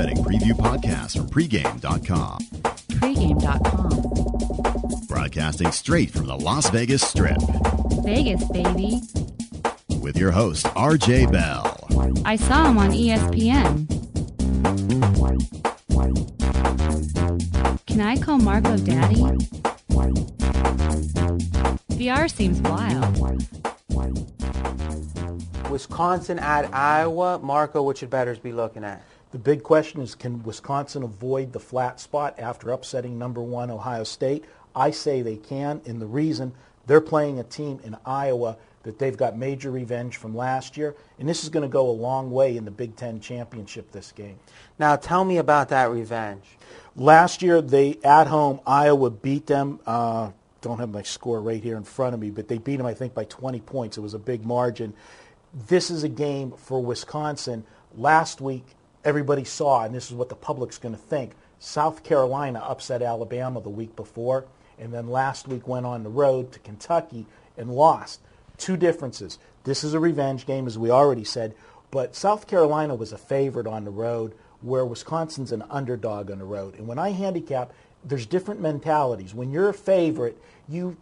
betting preview podcast from pregame.com. Pregame.com. Broadcasting straight from the Las Vegas Strip Vegas, baby. with your host, RJ Bell. I saw him on ESPN. Can I call Marco daddy? VR seems wild. Wisconsin at Iowa. Marco, what should bettors be looking at? The big question is can Wisconsin avoid the flat spot after upsetting number one Ohio State? I say they can, and the reason they're playing a team in Iowa that they've got major revenge from last year, and this is going to go a long way in the Big Ten championship this game. Now, tell me about that revenge. Last year, they at home Iowa beat them. Uh, don't have my score right here in front of me, but they beat them I think by 20 points. It was a big margin. This is a game for Wisconsin. Last week, everybody saw, and this is what the public's going to think. South Carolina upset Alabama the week before, and then last week went on the road to Kentucky and lost. Two differences. This is a revenge game, as we already said, but South Carolina was a favorite on the road, where Wisconsin's an underdog on the road. And when I handicap, there's different mentalities. When you're a favorite, you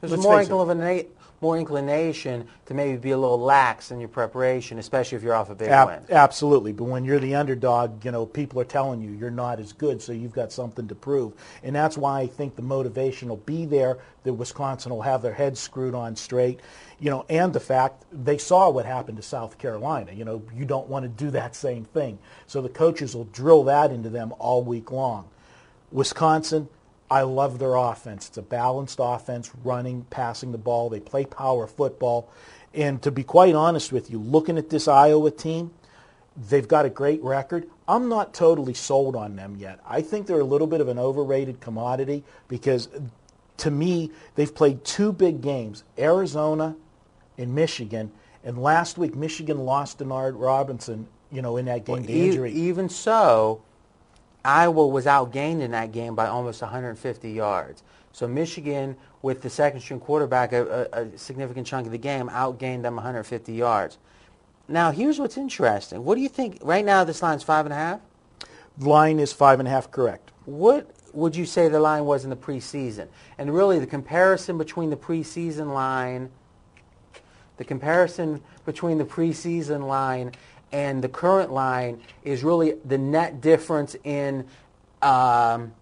There's more, it, inclina- more inclination to maybe be a little lax in your preparation, especially if you're off a big Ab- win. Absolutely, but when you're the underdog, you know people are telling you you're not as good, so you've got something to prove, and that's why I think the motivation will be there. That Wisconsin will have their heads screwed on straight, you know, and the fact they saw what happened to South Carolina. You know, you don't want to do that same thing, so the coaches will drill that into them all week long. Wisconsin, I love their offense. It's a balanced offense, running, passing the ball. They play power football. And to be quite honest with you, looking at this Iowa team, they've got a great record. I'm not totally sold on them yet. I think they're a little bit of an overrated commodity because to me, they've played two big games, Arizona and Michigan. And last week, Michigan lost Denard Robinson, you know, in that game, the E- injury. even so, Iowa was outgained in that game by almost 150 yards. So Michigan, with the second string quarterback, a, a, a significant chunk of the game, outgained them 150 yards. Now, here's what's interesting. What do you think? Right now, this line's five and a half. Line is five and a half correct. What would you say the line was in the preseason? And really, the comparison between the preseason line, the comparison between the preseason line and the current line is really the net difference in um,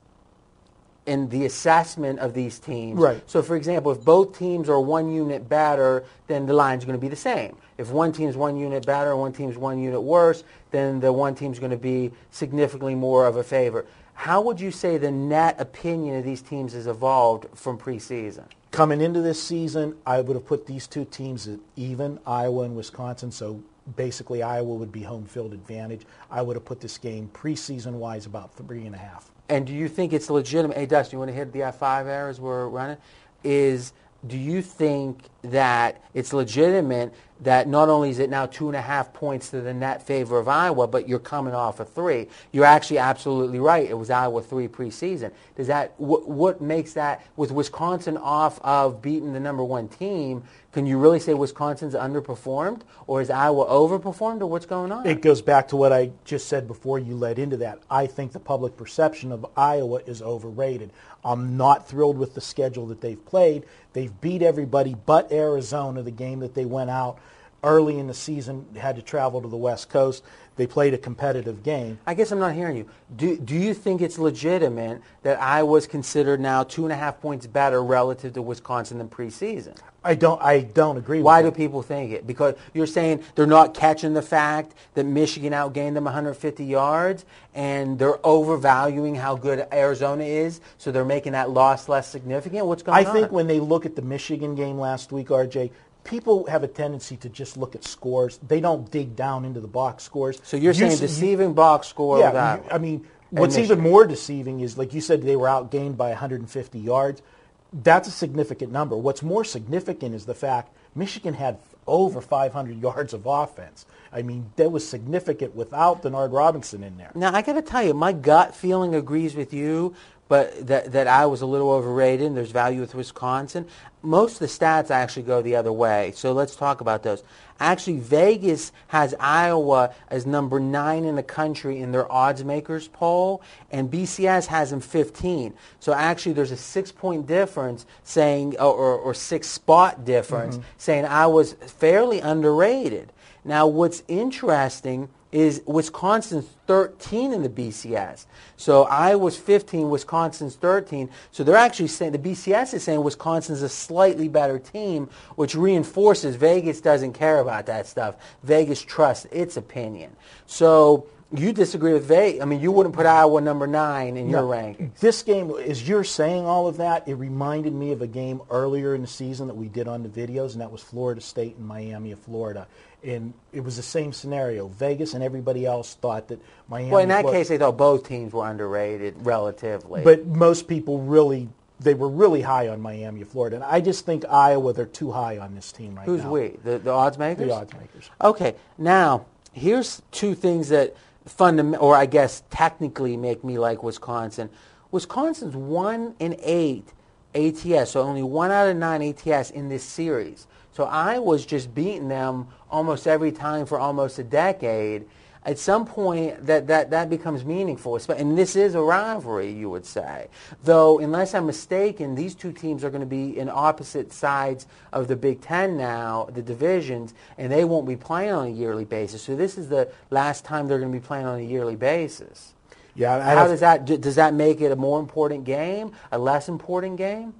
in the assessment of these teams. Right. So, for example, if both teams are one unit better, then the line's going to be the same. If one team's one unit better and one team's one unit worse, then the one team's going to be significantly more of a favor. How would you say the net opinion of these teams has evolved from preseason? Coming into this season, I would have put these two teams at even, Iowa and Wisconsin. So basically, Iowa would be home field advantage. I would have put this game preseason wise about three and a half. And do you think it's legitimate? Hey, Dustin, you want to hit the F5 there as we're running? Is do you think that it's legitimate that not only is it now two and a half points to the net favor of Iowa, but you're coming off a three? You're actually absolutely right. It was Iowa three preseason. Does that what, what makes that with Wisconsin off of beating the number one team? Can you really say Wisconsin's underperformed, or is Iowa overperformed, or what's going on? It goes back to what I just said before you led into that. I think the public perception of Iowa is overrated. I'm not thrilled with the schedule that they've played. They've beat everybody but Arizona, the game that they went out early in the season, had to travel to the West Coast. They played a competitive game. I guess I'm not hearing you. Do, do you think it's legitimate that Iowa's considered now two and a half points better relative to Wisconsin than preseason? I don't. I don't agree. Why do that. people think it? Because you're saying they're not catching the fact that Michigan outgained them 150 yards, and they're overvaluing how good Arizona is, so they're making that loss less significant. What's going I on? I think when they look at the Michigan game last week, RJ, people have a tendency to just look at scores. They don't dig down into the box scores. so. You're You saying s- you- deceiving box score Yeah, you- I mean, what's even more deceiving is, like you said, they were outgained by 150 yards. That's a significant number. What's more significant is the fact Michigan had over 500 yards of offense. I mean, that was significant without Denard Robinson in there. Now I got to tell you, my gut feeling agrees with you, but that, that Iowa's a little overrated and there's value with Wisconsin. Most of the stats actually go the other way. So let's talk about those. Actually, Vegas has Iowa as number nine in the country in their odds makers poll, and BCS has them 15. So actually, there's a six-point difference saying, or, or, or six-spot difference mm-hmm. saying Iowa's fairly underrated. Now, what's interesting is Wisconsin's 13 in the BCS. So Iowa's 15, Wisconsin's 13. So they're actually saying, the BCS is saying Wisconsin's a slightly better team, which reinforces Vegas doesn't care about that stuff. Vegas trusts its opinion. So you disagree with Vegas. I mean, you wouldn't put Iowa number nine in your No. rankings. This game, as you're saying all of that, it reminded me of a game earlier in the season that we did on the videos, and that was Florida State and Miami of Florida. And it was the same scenario. Vegas and everybody else thought that Miami. Well, in that Florida- case, they thought both teams were underrated relatively. but most people really, they were really high on Miami Florida. And I just think Iowa, they're too high on this team right Who's now. Who's we? The, the odds makers? The odds makers. Okay, now here's two things that fundament, or I guess technically make me like Wisconsin. Wisconsin's one in eight ATS, so only one out of nine ATS in this series. So Iowa's just beating them almost every time for almost a decade. At some point, that, that, that becomes meaningful. And this is a rivalry, you would say. Though, unless I'm mistaken, these two teams are going to be in opposite sides of the Big Ten now, the divisions, and they won't be playing on a yearly basis. So this is the last time they're going to be playing on a yearly basis. Yeah, I How does that does that make it a more important game, a less important game?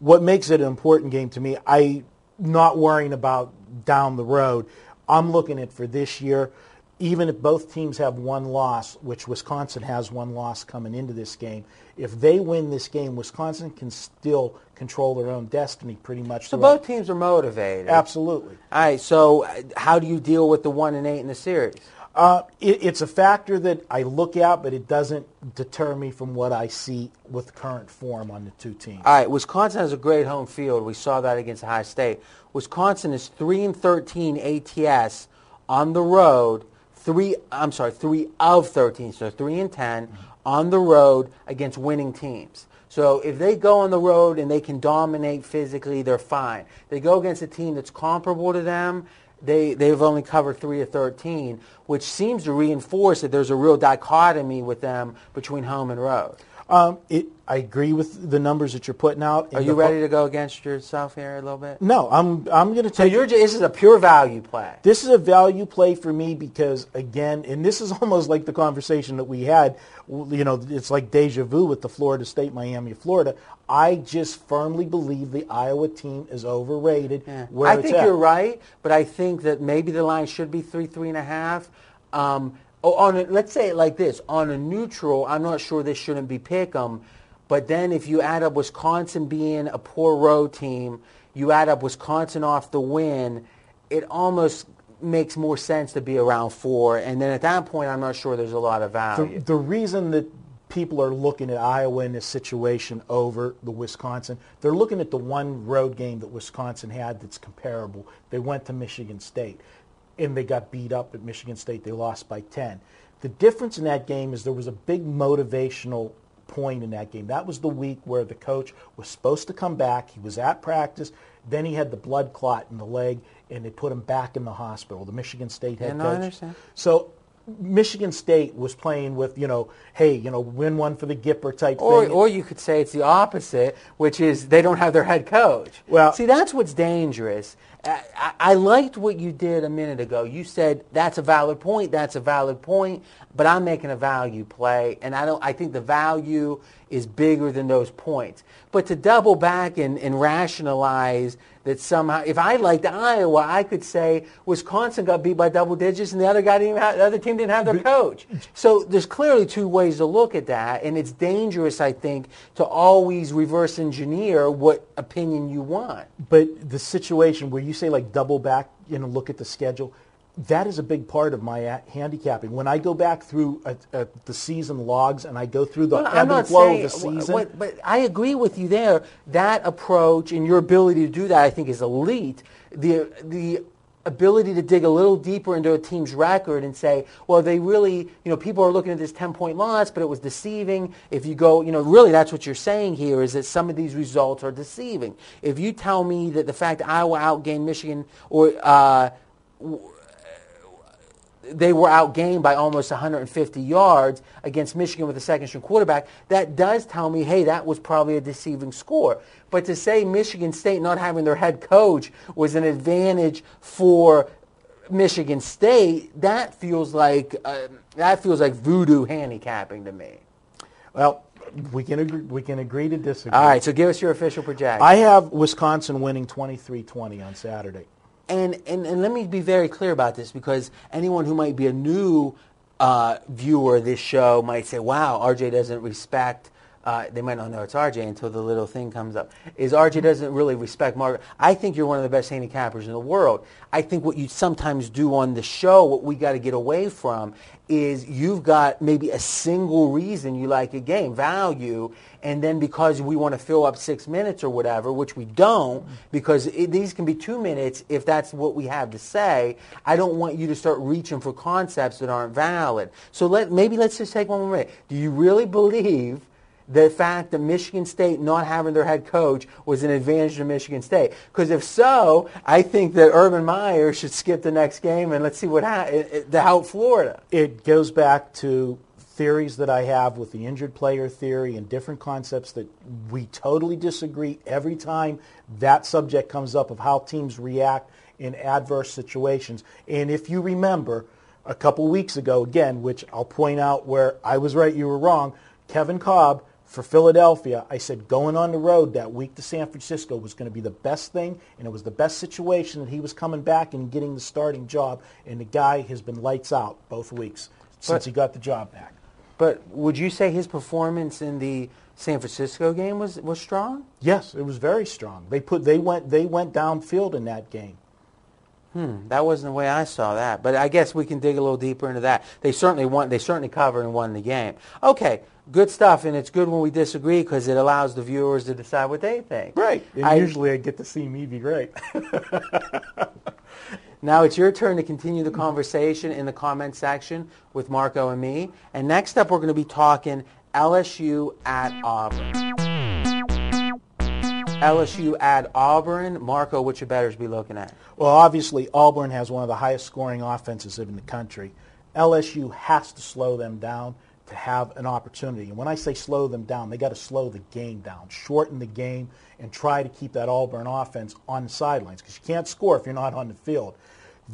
what makes it an important game to me, I not worrying about down the road. I'm looking at for this year, even if both teams have one loss, which Wisconsin has one loss coming into this game, if they win this game, Wisconsin can still control their own destiny pretty much. So throughout- both teams are motivated. Absolutely. All right. So uh, how do you deal with the one and eight in the series? Uh, it, it's a factor that I look at, but it doesn't deter me from what I see with current form on the two teams. All right, Wisconsin has a great home field. We saw that against Ohio State. Wisconsin is three and thirteen ATS on the road. Three, I'm sorry, three of thirteen, so three and 10 on the road against winning teams. So if they go on the road and they can dominate physically, they're fine. They go against a team that's comparable to them. They they've only covered three of thirteen, which seems to reinforce that there's a real dichotomy with them between home and road. Um, it, I agree with the numbers that you're putting out. Are you ready to go against yourself here a little bit? No, I'm. I'm going to So you're ju- this is a pure value play. This is a value play for me because, again, and this is almost like the conversation that we had. You know, it's like deja vu with the Florida State, Miami, Florida. I just firmly believe the Iowa team is overrated. Yeah. Where I think at. you're right, but I think that maybe the line should be three, three and a half. Um, oh, on a, let's say it like this: on a neutral, I'm not sure this shouldn't be pick 'em, but then if you add up Wisconsin being a poor road team, you add up Wisconsin off the win, it almost makes more sense to be around four. And then at that point, I'm not sure there's a lot of value. The, the reason that people are looking at Iowa in this situation over the Wisconsin, they're looking at the one road game that Wisconsin had that's comparable. They went to Michigan State, and they got beat up at Michigan State. They lost by 10. The difference in that game is there was a big motivational point in that game. That was the week where the coach was supposed to come back. He was at practice. Then he had the blood clot in the leg, and they put him back in the hospital. The Michigan State head Yeah, no, coach. I understand. So Michigan State was playing with, you know, hey, you know, win one for the Gipper type Or, thing. or you could say it's the opposite, which is they don't have their head coach. Well- see, that's what's dangerous. I, liked what you did a minute ago. You said that's a valid point. That's a valid point. But I'm making a value play, and I don't. I think the value is bigger than those points. But to double back and, and rationalize that somehow, if I liked Iowa, I could say Wisconsin got beat by double digits, and the other guy didn't have, the other team didn't have their coach. So there's clearly two ways to look at that, and it's dangerous, I think, to always reverse engineer what opinion you want. But the situation where you say like double back, you know, look at the schedule, that is a big part of my a- handicapping. When I go back through uh uh the season logs and I go through the Well, ebb and flow saying, of the season, what- but I agree with you there. That approach and your ability to do that, I think, is elite. The the ability to dig a little deeper into a team's record and say, well, they really, you know, people are looking at this 10-point loss, but it was deceiving. If you go, you know, really that's what you're saying here is that some of these results are deceiving. If you tell me that the fact Iowa outgained Michigan or uh, they were outgained by almost 150 yards against Michigan with a second-string quarterback, that does tell me, hey, that was probably a deceiving score. But to say Michigan State not having their head coach was an advantage for Michigan State, that feels like uh, that feels like voodoo handicapping to me. Well, we can agree, we can agree to disagree. All right, so give us your official projection. I have Wisconsin winning 23-20 on Saturday. And, and, and let me be very clear about this because anyone who might be a new uh, viewer of this show might say, wow, RJ doesn't respect, uh, they might not know it's RJ until the little thing comes up, is RJ doesn't really respect Marco. I think you're one of the best handicappers in the world. I think what you sometimes do on the show, what we got to get away from, is you've got maybe a single reason you like a game, value, and then because we want to fill up six minutes or whatever, which we don't, because it, these can be two minutes if that's what we have to say. I don't want you to start reaching for concepts that aren't valid. So let maybe let's just take one more minute. Do you really believe? The fact that Michigan State not having their head coach was an advantage to Michigan State? Because if so, I think that Urban Meyer should skip the next game and let's see what happens. The help Florida. It goes back to theories that I have with the injured player theory and different concepts that we totally disagree every time that subject comes up of how teams react in adverse situations. And if you remember, a couple weeks ago, again, which I'll point out where I was right, you were wrong, Kevin Kolb for Philadelphia, I said going on the road that week to San Francisco was going to be the best thing, and it was the best situation that he was coming back and getting the starting job. And the guy has been lights out both weeks since But- he got the job back. But would you say his performance in the San Francisco game was, was strong? Yes, it was very strong. They put they went they went downfield in that game. Hmm, that wasn't the way I saw that. But I guess we can dig a little deeper into that. They certainly won. They certainly covered and won the game. Okay, good stuff, and it's good when we disagree because it allows the viewers to decide what they think. Right. And I- usually I get to see me be right. Now it's your turn to continue the conversation in the comment section with Marco and me. And next up, we're going to be talking LSU at Auburn. LSU at Auburn. Marco, what your betters be looking at? Well, obviously Auburn has one of the highest scoring offenses in the country. LSU has to slow them down to have an opportunity. And when I say slow them down, they got to slow the game down, shorten the game, and try to keep that Auburn offense on the sidelines because you can't score if you're not on the field.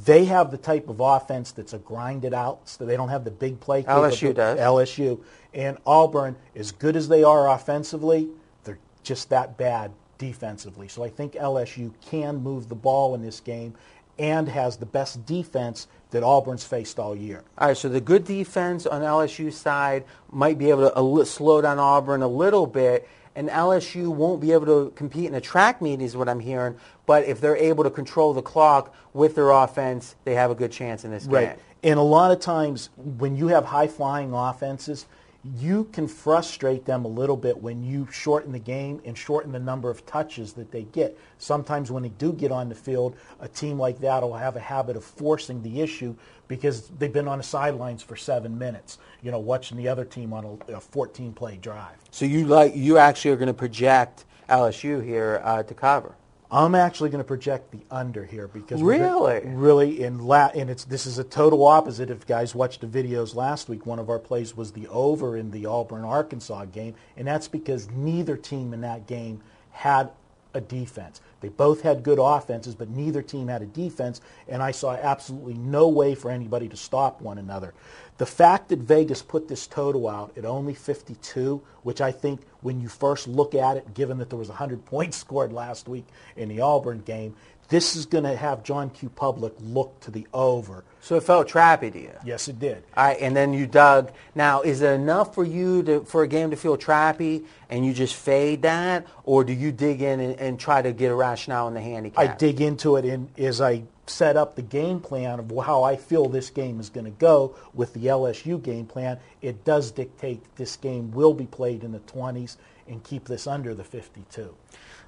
They have the type of offense that's a grinded out, so they don't have the big play. LSU does. LSU and Auburn, as good as they are offensively, they're just that bad defensively. So I think LSU can move the ball in this game and has the best defense that Auburn's faced all year. All right, so the good defense on LSU's side might be able to slow down Auburn a little bit, and LSU won't be able to compete in a track meet, is what I'm hearing. But if they're able to control the clock with their offense, they have a good chance in this game. And a lot of times when you have high flying offenses, you can frustrate them a little bit when you shorten the game and shorten the number of touches that they get. Sometimes when they do get on the field, a team like that will have a habit of forcing the issue because they've been on the sidelines for seven minutes, you know, watching the other team on a, a 14-play drive. So you like you actually are going to project LSU here uh, to cover. I'm actually going to project the under here because Really? really in la- and it's this is a total opposite. If guys watched the videos last week, one of our plays was the over in the Auburn Arkansas game, and that's because neither team in that game had a defense. They both had good offenses, but neither team had a defense, and I saw absolutely no way for anybody to stop one another. The fact that Vegas put this total out at only 52, which I think when you first look at it, given that there was 100 points scored last week in the Auburn game, this is going to have John Q. Public look to the over. So it felt trappy to you. Yes, it did. All right, and then you dug. Now, is it enough for you to for a game to feel trappy, and you just fade that, or do you dig in and, and try to get a rationale in the handicap? I dig into it and as I set up the game plan of how I feel this game is going to go with the LSU game plan, it does dictate that this game will be played in the 20s and keep this under the 52.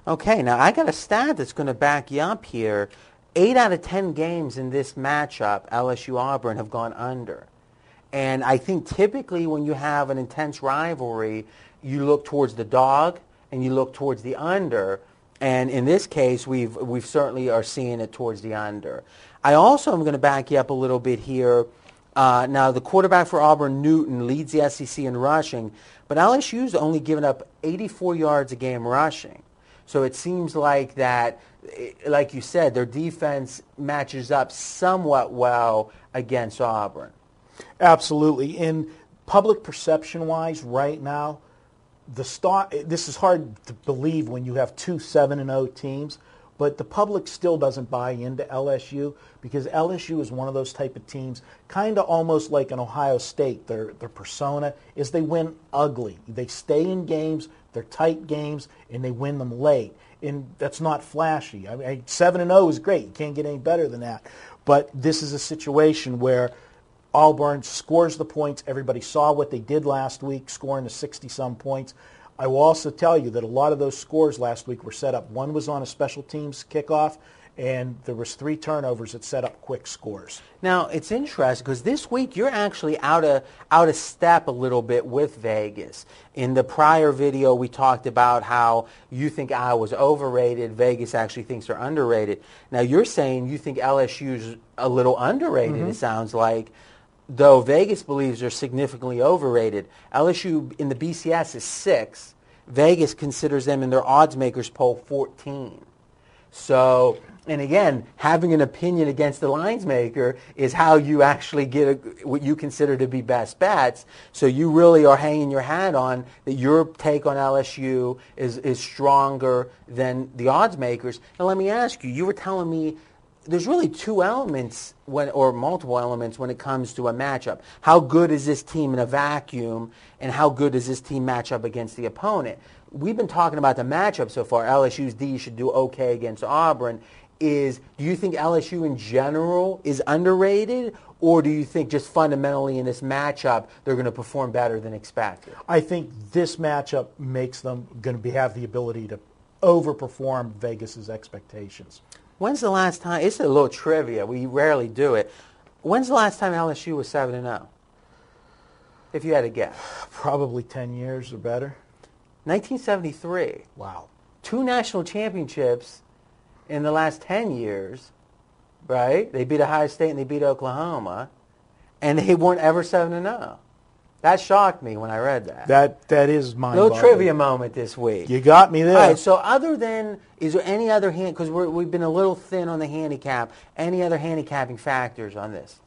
Okay, now I got a stat that's going to back you up here. eight out of ten games in this matchup, LSU Auburn have gone under. And I think typically when you have an intense rivalry, you look towards the dog and you look towards the under. And in this case, we've we've certainly are seeing it towards the under. I also am going to back you up a little bit here. Uh, now, the quarterback for Auburn, Newton, leads the SEC in rushing, but LSU's only given up 84 yards a game rushing. So it seems like that, eh, like you said, their defense matches up somewhat well against Auburn. Absolutely. In public perception-wise, right now, the start. This is hard to believe when you have two seven and zero teams, but the public still doesn't buy into LSU because LSU is one of those type of teams, kind of almost like an Ohio State. Their their persona is they win ugly. They stay in games. They're tight games, and they win them late. And that's not flashy. I mean, seven and zero is great. You can't get any better than that. But this is a situation where Auburn scores the points. Everybody saw what they did last week, scoring the 60-some points. I will also tell you that a lot of those scores last week were set up. One was on a special teams kickoff, and there was three turnovers that set up quick scores. Now it's interesting because this week you're actually out of out of step a little bit with Vegas. In the prior video, we talked about how you think Iowa's overrated. Vegas actually thinks they're underrated. Now you're saying you think LSU's a little underrated. Mm-hmm. It sounds like. Though Vegas believes they're significantly overrated. LSU in the BCS is six. Vegas considers them in their odds makers poll 14. So, and again, having an opinion against the lines maker is how you actually get a, what you consider to be best bets. So you really are hanging your hat on that your take on LSU is, is stronger than the odds makers. Now let me ask you, you were telling me there's really two elements when, or multiple elements when it comes to a matchup. How good is this team in a vacuum, and how good does this team match up against the opponent? We've been talking about the matchup so far. LSU's D should do okay against Auburn. Is do you think LSU in general is underrated, or do you think just fundamentally in this matchup they're going to perform better than expected? I think this matchup makes them going to be, have the ability to overperform Vegas's expectations. When's the last time? It's a little trivia. We rarely do it. When's the last time LSU was seven and zero? If you had to guess, Probably 10 years or better. 1973. Wow. Two national championships in the last 10 years, right? They beat Ohio State and they beat Oklahoma, and they weren't ever seven and zero. That shocked me when I read that. That that is my little trivia moment this week. You got me there. All right. So other than is there any other hand? Because we've been a little thin on the handicap. Any other handicapping factors on this?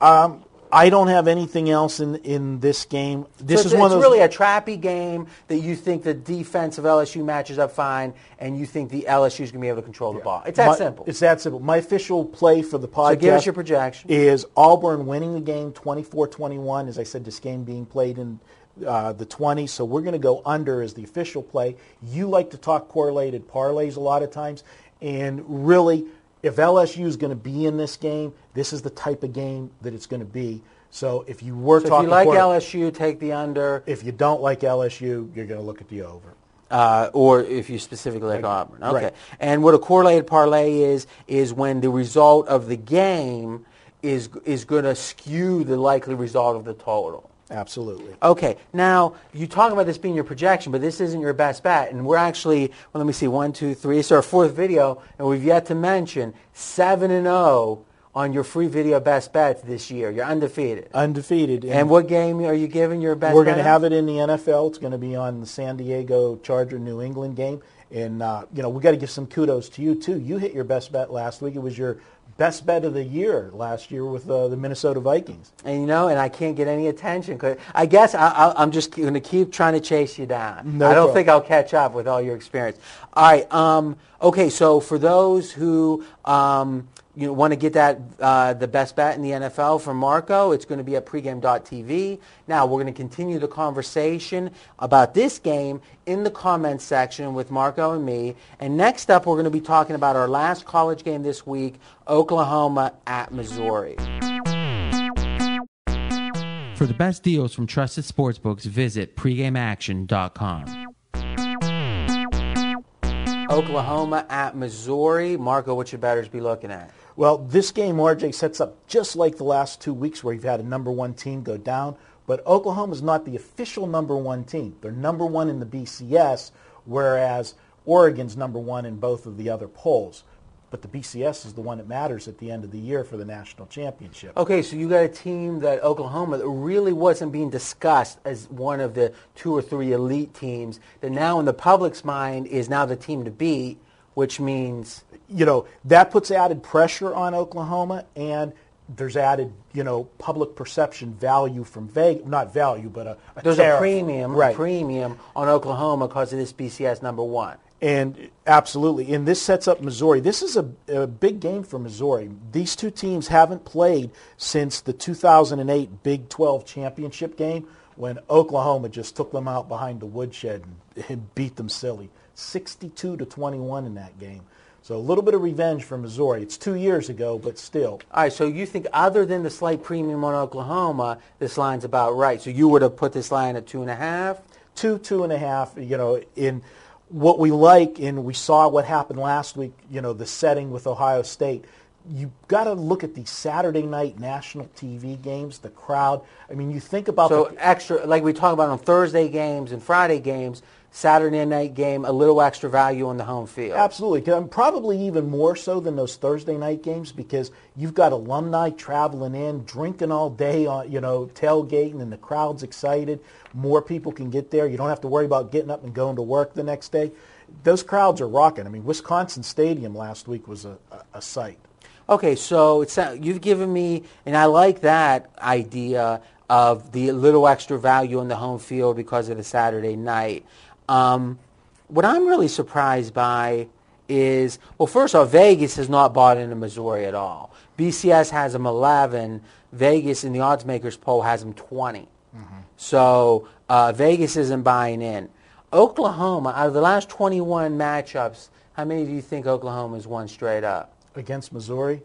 Um, I don't have anything else in, in this game. This so is one of it's those. really a trappy game that you think the defense of LSU matches up fine, and you think the LSU is going to be able to control the ball. It's that my- simple. It's that simple. My official play for the podcast so give us your projection. is Auburn winning the game 24-21. As I said, this game being played in uh, the 20s, so we're going to go under as the official play. You like to talk correlated parlays a lot of times, and really, if LSU is going to be in this game, this is the type of game that it's going to be. So if you were so if you like LSU, take the under, if you don't like LSU, you're going to look at the over. uh, or if you specifically like Auburn. Okay. Right. And what a correlated parlay is is when the result of the game is is going to skew the likely result of the total. Absolutely. Okay, now you talk about this being your projection, but this isn't your best bet, and we're actually well. Let me see, one, two, three. It's our fourth video, and we've yet to mention seven and zero on your free video best bets this year. You're undefeated. Undefeated. and what game are you giving your best? Bet? We're going to have it in the NFL. It's going to be on the San Diego Charger New England game. And, uh, you know, we got to give some kudos to you, too. You hit your best bet last week. It was your best bet of the year last year with uh, the Minnesota Vikings. And you know, and I can't get any attention. Cause I guess I, I, I'm just going to keep trying to chase you down. No I don't problem. think I'll catch up with all your experience. All right. Um, okay. So for those who um, you want to get that uh, the best bet in the NFL from Marco, it's going to be at pregame.tv. Now we're going to continue the conversation about this game in the comments section with Marco and me. And next up, we're going to be talking about our last college game this week, Oklahoma at Missouri. For the best deals from trusted sportsbooks, visit pregameaction.com. Oklahoma at Missouri. Marco, what should bettors be looking at? Well, this game, RJ, sets up just like the last two weeks where you've had a number one team go down. But Oklahoma is not the official number one team. They're number one in the BCS, whereas Oregon's number one in both of the other polls. But the BCS is the one that matters at the end of the year for the national championship. Okay, so you got a team that Oklahoma that really wasn't being discussed as one of the two or three elite teams that now in the public's mind is now the team to beat, which means you know, that puts added pressure on Oklahoma and there's added, you know, public perception value from Vegas, not value, but a, a there's tariff. a premium, right. a premium on Oklahoma because of this BCS number one. And absolutely, and this sets up Missouri. This is a, a, big game for Missouri. These two teams haven't played since the 2008 Big 12 championship game when Oklahoma just took them out behind the woodshed and, and beat them silly, 62 to 21 in that game. So a little bit of revenge for Missouri. It's two years ago, but still. All right, so you think other than the slight premium on Oklahoma, this line's about right. So you would have put this line at two and a half? Two, two and a half, you know, in – what we like, and we saw what happened last week, you know, the setting with Ohio State, you've got to look at these Saturday night national TV games, the crowd. I mean, you think about so the, extra, like we talk about on Thursday games and Friday games, Saturday night game, a little extra value on the home field. Absolutely. And probably even more so than those Thursday night games because you've got alumni traveling in, drinking all day, on, you know, tailgating, and the crowd's excited. More people can get there. You don't have to worry about getting up and going to work the next day. Those crowds are rocking. I mean, Wisconsin Stadium last week was a, a, a sight. Okay, so it's, you've given me, and I like that idea of the little extra value on the home field because of the Saturday night. Um, what I'm really surprised by is, well, first off, Vegas has not bought into Missouri at all. BCS has them 11. Vegas in the odds makers poll has them 20. Mm-hmm. So uh, Vegas isn't buying in. Oklahoma, out of the last 21 matchups, how many do you think Oklahoma's won straight up? Against Missouri?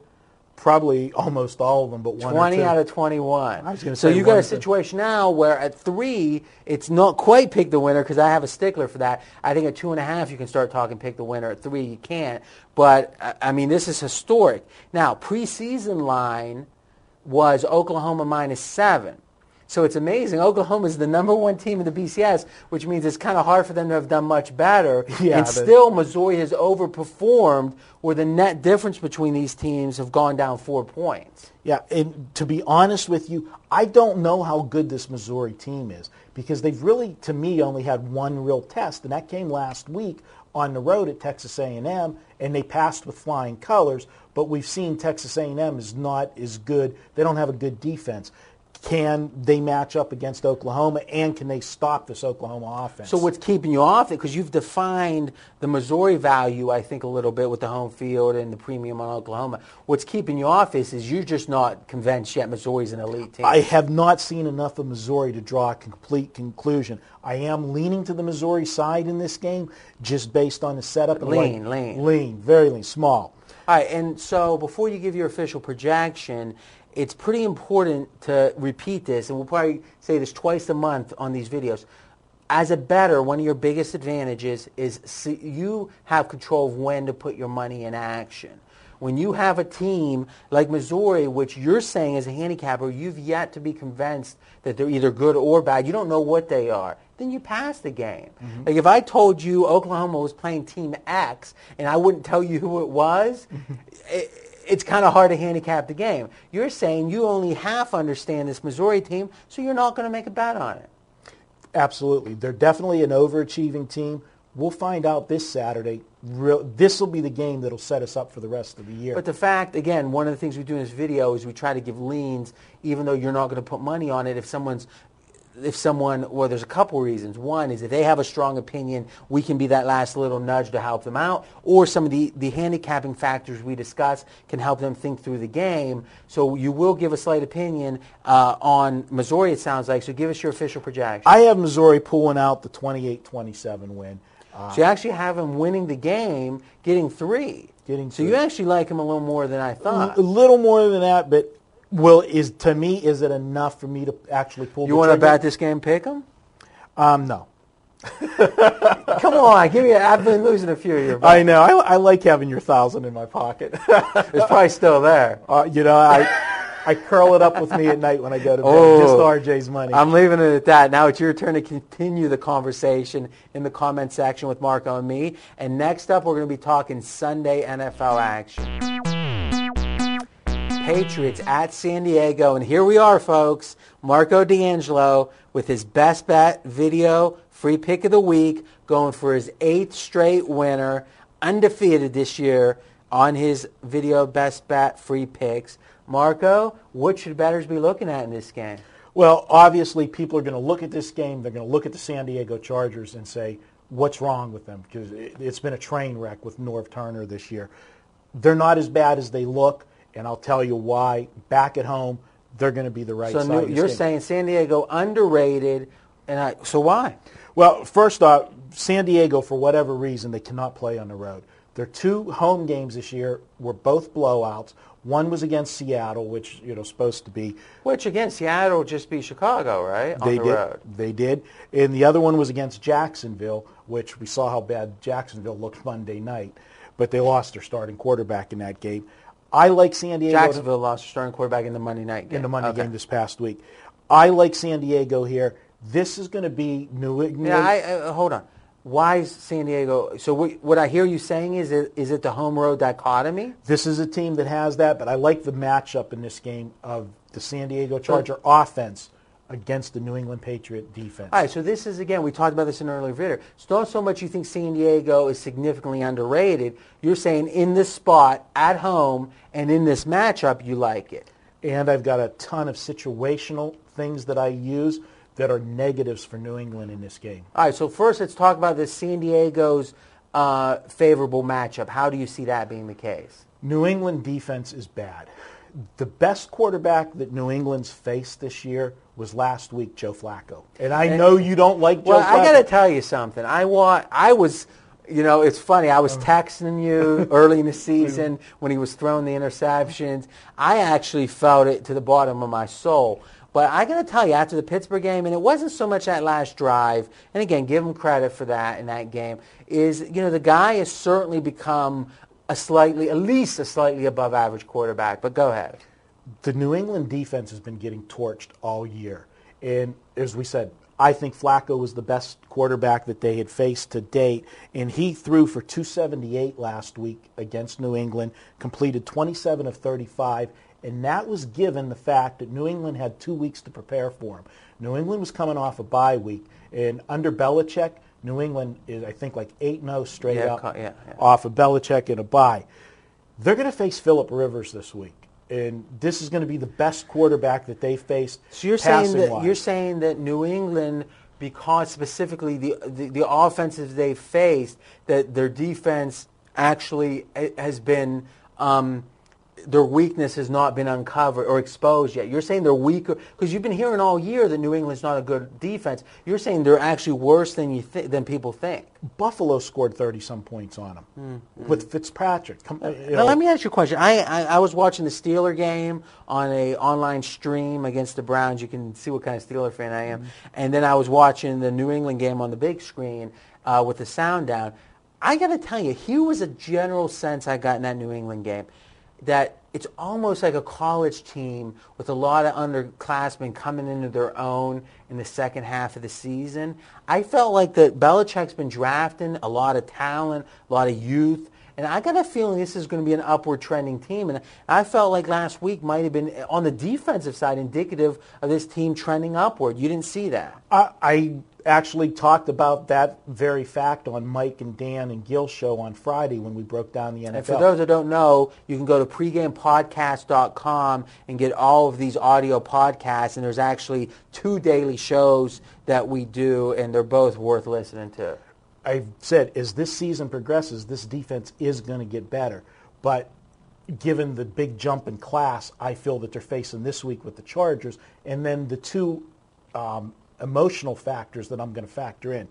Probably almost all of them, but one 20 out of 21. I was going to so say you got a situation now where at three, it's not quite pick the winner because I have a stickler for that. I think at two and a half, you can start talking pick the winner. At three, you can't. But uh, I mean, this is historic. Now, preseason line was Oklahoma minus seven. So it's amazing. Oklahoma is the number one team in the BCS, which means it's kind of hard for them to have done much better. Yeah, and still, Missouri has overperformed, where the net difference between these teams have gone down four points. Yeah, and to be honest with you, I don't know how good this Missouri team is because they've really, to me, only had one real test, and that came last week on the road at Texas A&M, and they passed with flying colors. But we've seen Texas A&M is not as good. They don't have a good defense can they match up against Oklahoma and can they stop this Oklahoma offense? So what's keeping you off it? Because you've defined the Missouri value, I think, a little bit with the home field and the premium on Oklahoma. What's keeping you off is, is you're just not convinced yet Missouri's an elite team. I have not seen enough of Missouri to draw a complete conclusion. I am leaning to the Missouri side in this game just based on the setup. Lean, like, lean. Lean, very lean, small. All right, and so before you give your official projection, it's pretty important to repeat this, and we'll probably say this twice a month on these videos. As a better, one of your biggest advantages is you have control of when to put your money in action. When you have a team like Missouri, which you're saying is a handicapper, you've yet to be convinced that they're either good or bad. You don't know what they are. Then you pass the game. Mm-hmm. Like if I told you Oklahoma was playing Team X and I wouldn't tell you who it was, it, it's kind of hard to handicap the game. You're saying you only half understand this Missouri team, so you're not going to make a bet on it. Absolutely. They're definitely an overachieving team. We'll find out this Saturday. This will be the game that will set us up for the rest of the year. But the fact, again, one of the things we do in this video is we try to give leans, even though you're not going to put money on it. If someone's if someone, well, there's a couple reasons. One is if they have a strong opinion, we can be that last little nudge to help them out. Or some of the, the handicapping factors we discuss can help them think through the game. So you will give a slight opinion uh, on Missouri, it sounds like. So give us your official projection. I have Missouri pulling out the 28-27 win. Uh, so you actually have them winning the game, getting three. Getting so three. you actually like them a little more than I thought. A little more than that, but well, is to me, is it enough for me to actually pull? You want to bet this game? Pick them. Um, no. Come on, give me. A, I've been losing a few of your. I know. I, I like having your thousand in my pocket. It's probably still there. uh, you know, I I curl it up with me at night when I go to bed. Oh. Just RJ's money. I'm leaving it at that. Now it's your turn to continue the conversation in the comment section with Marco and me. And next up, we're going to be talking Sunday NFL action. Patriots at San Diego. And here we are, folks. Marco D'Angelo with his best bet video, free pick of the week, going for his eighth straight winner, undefeated this year on his video best bet free picks. Marco, what should bettors be looking at in this game? Well, obviously, people are going to look at this game. They're going to look at the San Diego Chargers and say, what's wrong with them? Because it, it's been a train wreck with Norv Turner this year. They're not as bad as they look, and I'll tell you why. Back at home, they're going to be the right So side. This you're saying San Diego underrated, and I, so why? Well, first off, San Diego, for whatever reason, they cannot play on the road. Their two home games this year were both blowouts. One was against Seattle, which you know supposed to be Which again, Seattle will just be Chicago, right? On they the did. road. They did. And the other one was against Jacksonville, which we saw how bad Jacksonville looked Monday night. But they lost their starting quarterback in that game. I like San Diego Jacksonville lost starting quarterback in the Monday night game. in the Monday Okay. game this past week. I like San Diego here. This is going to be New England. Yeah, I, uh, hold on. Why is San Diego? So what, what I hear you saying is it, is it the home road dichotomy? This is a team that has that, but I like the matchup in this game of the San Diego Charger offense against the New England Patriot defense. All right, so this is again we talked about this in an earlier video. It's not so much you think San Diego is significantly underrated. You're saying in this spot at home and in this matchup you like it. And I've got a ton of situational things that I use that are negatives for New England in this game. All right, so first let's talk about this San Diego's uh, favorable matchup. How do you see that being the case? New England defense is bad. The best quarterback that New England's faced this year was last week, Joe Flacco. And I know you don't like Joe Well, Flacco. I got to tell you something. I want. I was. You know, it's funny. I was oh. texting you early in the season when he was throwing the interceptions. I actually felt it to the bottom of my soul. But I got to tell you, after the Pittsburgh game, and it wasn't so much that last drive, and again, give him credit for that in that game, is, you know, the guy has certainly become a slightly, at least a slightly above average quarterback. But go ahead. The New England defense has been getting torched all year. And as we said, I think Flacco was the best quarterback that they had faced to date. And he threw for 278 last week against New England, completed 27 of 35. And that was given the fact that New England had two weeks to prepare for him. New England was coming off a bye week. And under Belichick, New England is, I think, like 8-0 straight Yeah, up yeah, yeah. off of Belichick in a bye. They're going to face Philip Rivers this week, and this is going to be the best quarterback that they faced. So you're saying that passing-wise. you're saying that New England, because specifically the, the the offenses they faced, that their defense actually has been. Um, their weakness has not been uncovered or exposed yet. You're saying they're weaker because you've been hearing all year that New England's not a good defense. You're saying they're actually worse than you thi- than people think. Buffalo scored 30 some points on them mm, mm. with Fitzpatrick. Come, uh, you Now let me ask you a question. I, I I was watching the Steeler game on a online stream against the Browns. You can see what kind of Steeler fan I am. Mm-hmm. And then I was watching the New England game on the big screen uh, with the sound down. I got to tell you, here was a general sense I got in that New England game that it's almost like a college team with a lot of underclassmen coming into their own in the second half of the season. I felt like that Belichick's been drafting a lot of talent, a lot of youth, and I got a feeling this is going to be an upward trending team. And I felt like last week might have been on the defensive side indicative of this team trending upward. You didn't see that. I, I actually talked about that very fact on Mike and Dan and Gil show on Friday when we broke down the NFL. And for those that don't know, you can go to pregamepodcast.com and get all of these audio podcasts. And there's actually two daily shows that we do, and they're both worth listening to. I've said as this season progresses, this defense is going to get better. But given the big jump in class, I feel that they're facing this week with the Chargers, and then the two um, emotional factors that I'm going to factor in.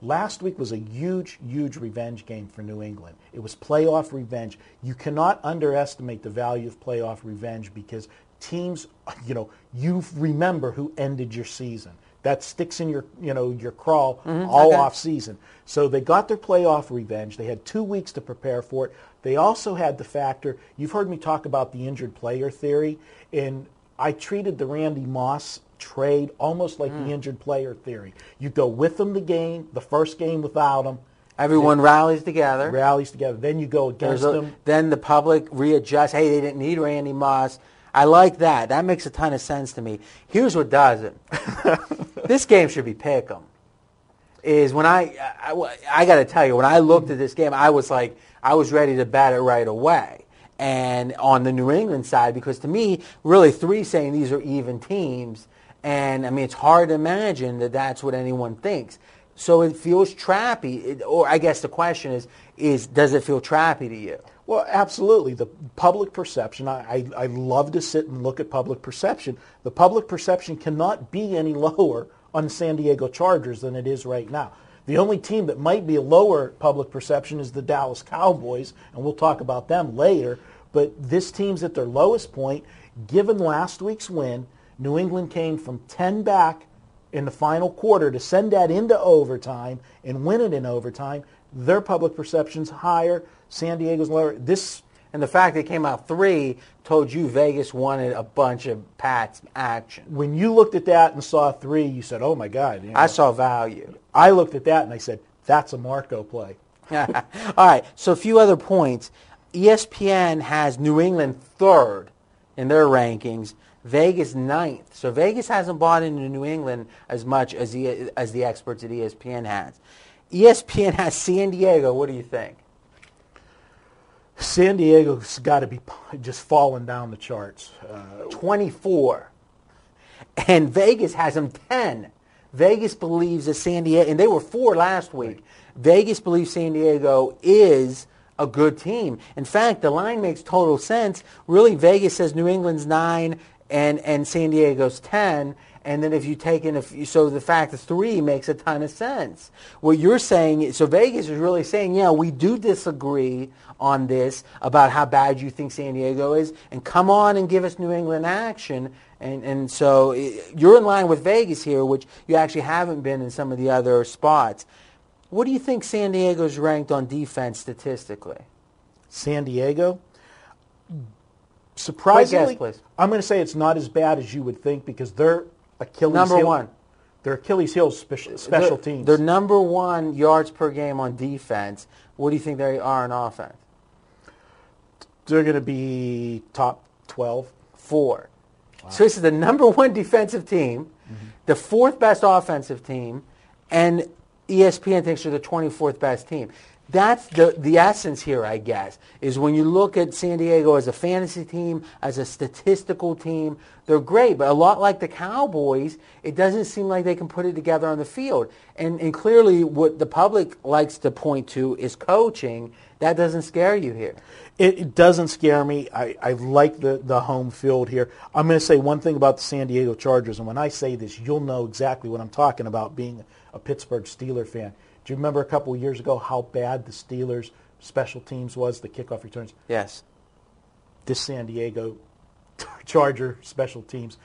Last week was a huge, huge revenge game for New England. It was playoff revenge. You cannot underestimate the value of playoff revenge because teams, you know, you remember who ended your season. that sticks in your you know your crawl all Mm-hmm. okay. off season. So they got their playoff revenge. They had two weeks to prepare for it. They also had the factor. You've heard me talk about the injured player theory, and I treated the Randy Moss trade almost like Mm. the injured player theory. You go with them the game, the first game without them, Everyone rallies together. rallies together. Then you go against a- them. then the public readjusts. Hey, they didn't need Randy Moss. I like that. That makes a ton of sense to me. Here's what doesn't. this game should be pick 'em. Is when I, I, I got to tell you, when I looked at this game, I was like, I was ready to bet it right away. And on the New England side, because to me, really three saying these are even teams, and I mean it's hard to imagine that that's what anyone thinks. So it feels trappy. It, or I guess the question is, is does it feel trappy to you? Well, absolutely. The public perception, I, I, I love to sit and look at public perception. The public perception cannot be any lower on San Diego Chargers than it is right now. The only team that might be a lower public perception is the Dallas Cowboys, and we'll talk about them later. But this team's at their lowest point. Given last week's win, New England came from 10 back in the final quarter to send that into overtime and win it in overtime. Their public perception's higher. San Diego's lower. This And the fact they came out three told you Vegas wanted a bunch of Pats action. when you looked at that and saw three, you said, "Oh my God!" you know. I saw value. I looked at that and I said, "That's a Marco play." All right, so a few other points. ESPN has New England third in their rankings, Vegas ninth. So Vegas hasn't bought into New England as much as the, as the experts at ESPN has. ESPN has San Diego. What do you think? San Diego's got to be just falling down the charts. Uh, 24. And Vegas has them 10. Vegas believes that San Diego, and they were four last week. Vegas believes San Diego is a good team. In fact, the line makes total sense. Really, Vegas says New England's nine and, and San Diego's 10. And then if you take in, if you, so the fact of three makes a ton of sense. What you're saying, so Vegas is really saying, yeah, we do disagree on this about how bad you think San Diego is, and come on and give us New England action. And, and so eh, you're in line with Vegas here, which you actually haven't been in some of the other spots. What do you think San Diego's ranked on defense statistically? San Diego, surprisingly, please. I'm going to say it's not as bad as you would think because they're Achilles Number heel, one. They're Achilles heel special, special They're- teams. They're number one yards per game on defense. What do you think they are on offense? They're going to be top 12. Four. So this is the number one defensive team, mm-hmm. the fourth best offensive team, and ESPN thinks they're the 24th best team. That's the, the essence here, I guess, is when you look at San Diego as a fantasy team, as a statistical team, they're great. But a lot like the Cowboys, it doesn't seem like they can put it together on the field. And, and clearly what the public likes to point to is coaching. That doesn't scare you here. It, it doesn't scare me. I, I like the, the home field here. I'm going to say one thing about the San Diego Chargers, and when I say this, you'll know exactly what I'm talking about being a Pittsburgh Steeler fan. Do you remember a couple of years ago how bad the Steelers special teams was, the kickoff returns? Yes. This San Diego Charger special teams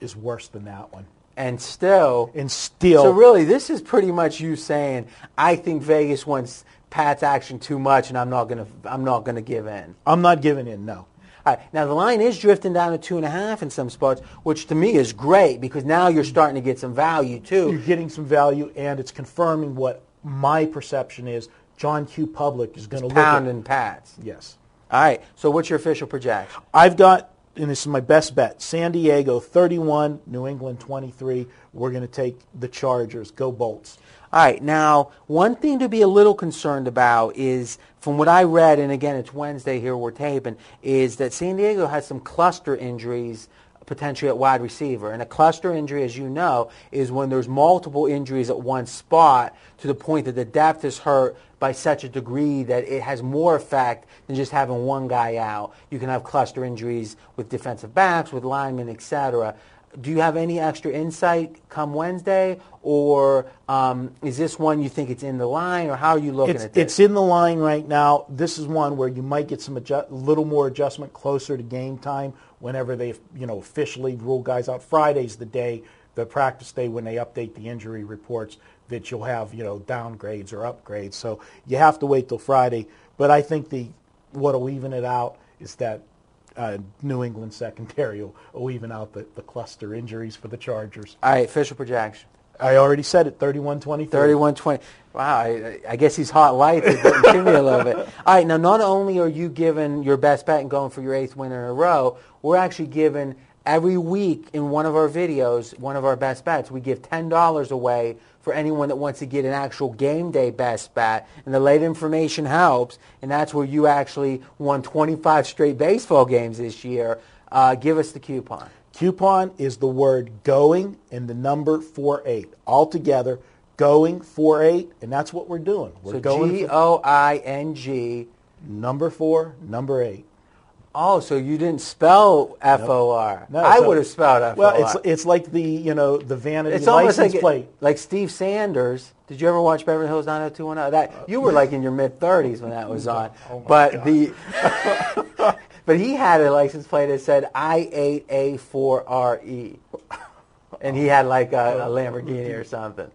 is worse than that one. And still, And still, So really, this is pretty much you saying, I think Vegas wants Pat's action too much, and I'm not gonna, I'm not gonna give in. I'm not giving in, no. All right, now the line is drifting down to two and a half in some spots, which to me is great because now you're starting to get some value too. You're getting some value, and it's confirming what my perception is. John Q. Public is going to look Pound and Pats. Yes. All right, so what's your official projection? I've got, and this is my best bet, San Diego 31, New England 23. We're going to take the Chargers. Go Bolts. All right. Now, one thing to be a little concerned about is, from what I read, and again, it's Wednesday here we're taping, is that San Diego has some cluster injuries potentially at wide receiver. And a cluster injury, as you know, is when there's multiple injuries at one spot to the point that the depth is hurt by such a degree that it has more effect than just having one guy out. You can have cluster injuries with defensive backs, with linemen, etc do you have any extra insight come Wednesday, or um, is this one you think it's in the line, or how are you looking It's, at this? it's in the line right now. This is one where you might get some adjust, little more adjustment closer to game time whenever they, you know, officially rule guys out. Friday's the day the practice day when they update the injury reports that you'll have you know downgrades or upgrades. So you have to wait till Friday. But I think the what'll even it out is that uh, New England secondary will, will even out the, the cluster injuries for the Chargers. All right, official projection. I already said it, 31-23. 31-20. Wow, I, I guess he's hot light. To me a little bit. All right, now not only are you giving your best bet and going for your eighth win in a row, we're actually giving every week in one of our videos, one of our best bets, we give $10 away for anyone that wants to get an actual game day best bet. And the late information helps, and that's where you actually won 25 straight baseball games this year. Uh, give us the coupon. Coupon is the word going and the number 48. All together, going 48, and that's what we're doing. We're So going for G-O-I-N-G. number 4, number 8. Oh, so you didn't spell F-O-R. No, I so- would have spelled F-O-R. Well, it's it's like the, you know, the vanity It's almost license like plate. like Steve Sanders. Did you ever watch Beverly Hills 90210? That uh, you were like in your mid 30s when that was on. Oh my but God. the but he had a license plate that said I8A4RE. And he had like a, a Lamborghini or something.